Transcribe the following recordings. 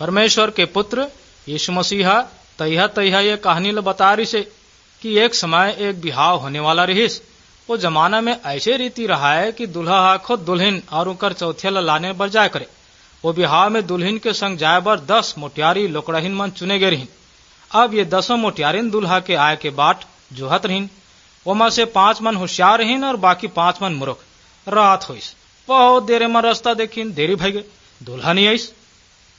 परमेश्वर के पुत्र यीशु मसीहा तैहा तैहा ये कहानी बता रही से कि एक समय एक बिहाव होने वाला रहीस। वो जमाना में ऐसे रीति रहा है कि दुल्हा खुद दुल्हन और उनकर चौथिया लाने बर जाय करे। वो बिहाव में दुल्हन के संग जाए बर दस मोटियारी लोकड़हिन मन चुने गए रहीन। अब ये दसों मोटियारिन दुल्हा के आय के बाट जोहत रहीन। ओमा से पाँच मन होशियार रहीन और बाकी पाँच मन मूर्ख। रात होइस। बहुत देरे में रास्ता देखीन देरी भई दुल्हा नहीं आईस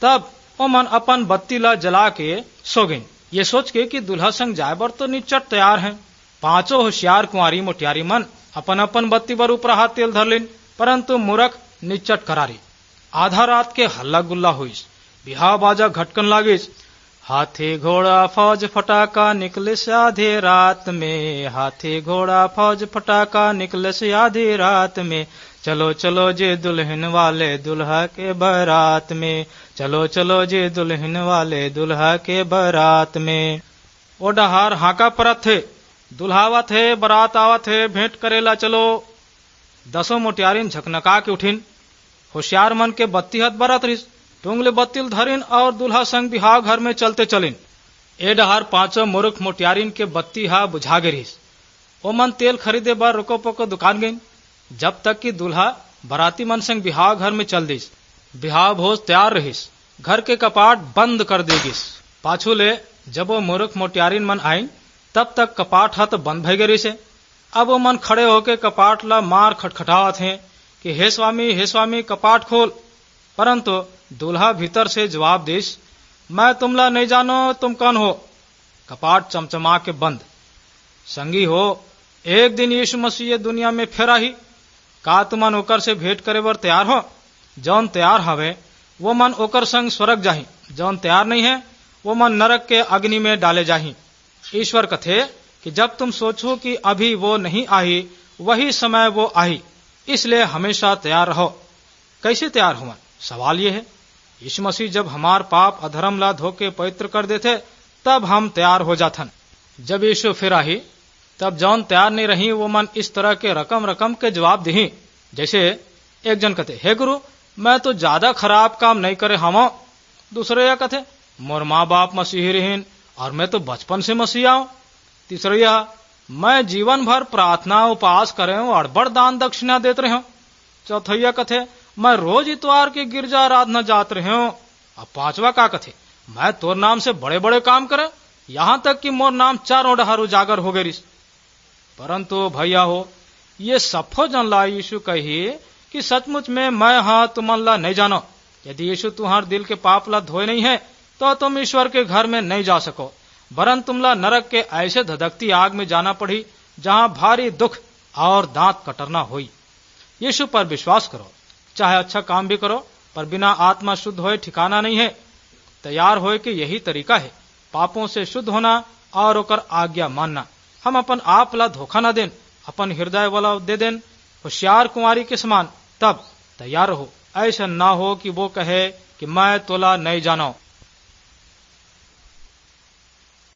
तब ओमन अपन बत्ती ला जला के सो गईन ये सोच के कि दुल्हा संग जाए बर तो निचट तैयार हैं। पाँचों होशियार कुंवारी मोटियारी मन अपन अपन बत्ती बर ऊपर हाथ तेल धर लेन, परंतु मूर्ख निचट करारी। आधा रात के हल्ला गुल्ला हुई बिहाव बाजा घटकन लागिस। हाथी घोड़ा फौज फटाका निकले से आधे रात में, हाथी घोड़ा फौज फटाका निकले से आधी रात में। चलो चलो जे दुल्हन वाले दुल्हा के बारात में चलो चलो जे दुल्हन वाले दुल्हा के बारात में। ओ डहार हाका परत थे, दुल्हावा थे, बारात आवत थे, भेंट करेला चलो। दसों मोटियारिन झकनका के उठिन। होशियार मन के बत्ती हथ बरत रिस, टुंगले बत्तिल धरिन और दुल्हा संग बिहाव घर में चलते चलिन। ए डहार पाँचों मूर्ख मोटियारिन के बत्ती हा बुझा गे रहीस ओ मन तेल खरीदे बार रुको पोको दुकान गईन जब तक कि दुल्हा बराती मन संग बिहाव घर में चल दिस बिहाव भोज तैयार रहीस। घर के कपाट बंद कर देगिस। पाछू ले, जब वो मूर्ख मोटियारिन मन आई तब तक कपाट हा तो बंद भई गई से अब वो मन खड़े होके कपाट ला मार खटखटावत हैं कि, हे स्वामी हे स्वामी, कपाट खोल। परंतु दूल्हा भीतर से जवाब दिस, मैं तुमला नहीं जानो, तुम कौन हो? कपाट चमचमा के बंद। संगी हो, एक दिन यीशु मसीह दुनिया में फिर आई का तुमन ओकर से भेंट करे बर तैयार हो? जौन तैयार हवे, वो मन ओकर संग स्वर्ग जाही। जौन तैयार नहीं है, वो मन नरक के अग्नि में डाले जाही। ईश्वर कथे कि जब तुम सोचो कि अभी वो नहीं आई वही समय वो आई इसलिए हमेशा तैयार रहो। कैसे तैयार हो सवाल ये है। यीशु मसीह जब हमार पाप अधर्म ला धोके पवित्र कर देते तब हम तैयार हो जाथन। जब यीशु फिर आई तब जौन तैयार नहीं रही, वो मन इस तरह के रकम रकम के जवाब दही। जैसे एक जन कहते हे गुरु मैं तो ज़्यादा खराब काम नहीं करे हम। दूसरे यह कथे, मोर माँ बाप मसीही रहीन, और मैं तो बचपन से मसीह आऊँ। तीसरे यह, मैं जीवन भर प्रार्थना उपास करे हूँ, और बड़ दान दक्षिणा देते रहे हूँ। चौथैया कथे, मैं रोज इतवार के गिरजा आराधना जात रहे हूँ। और पांचवा का कथे, मैं तोर नाम से बड़े बड़े काम करे, यहाँ तक कि मोर नाम चारों डहार उजागर हो गई परंतु भैया हो, ये सफो जन ला यीशु कही कि सचमुच में, मैं हाँ तुमन ला नहीं जानो। यदि यीशु तुम्हार दिल के पाप ला धोए नहीं है तो तुम ईश्वर के घर में नहीं जा सको। वरन तुमला नरक के ऐसे धधकती आग में जाना पड़ी, जहाँ भारी दुख और दांत कटरना हुई। यीशु पर विश्वास करो। चाहे अच्छा काम भी करो, पर बिना आत्मा शुद्ध होए ठिकाना नहीं है। तैयार होए के यही तरीका है। पापों से शुद्ध होना और ओकर आज्ञा मानना। हम अपन आप ला धोखा न देन अपन हृदय वाला दे देन होशियार कुंवारी के समान। तब तैयार हो। ऐसा ना हो कि वो कहे कि मैं तोला नहीं जानो।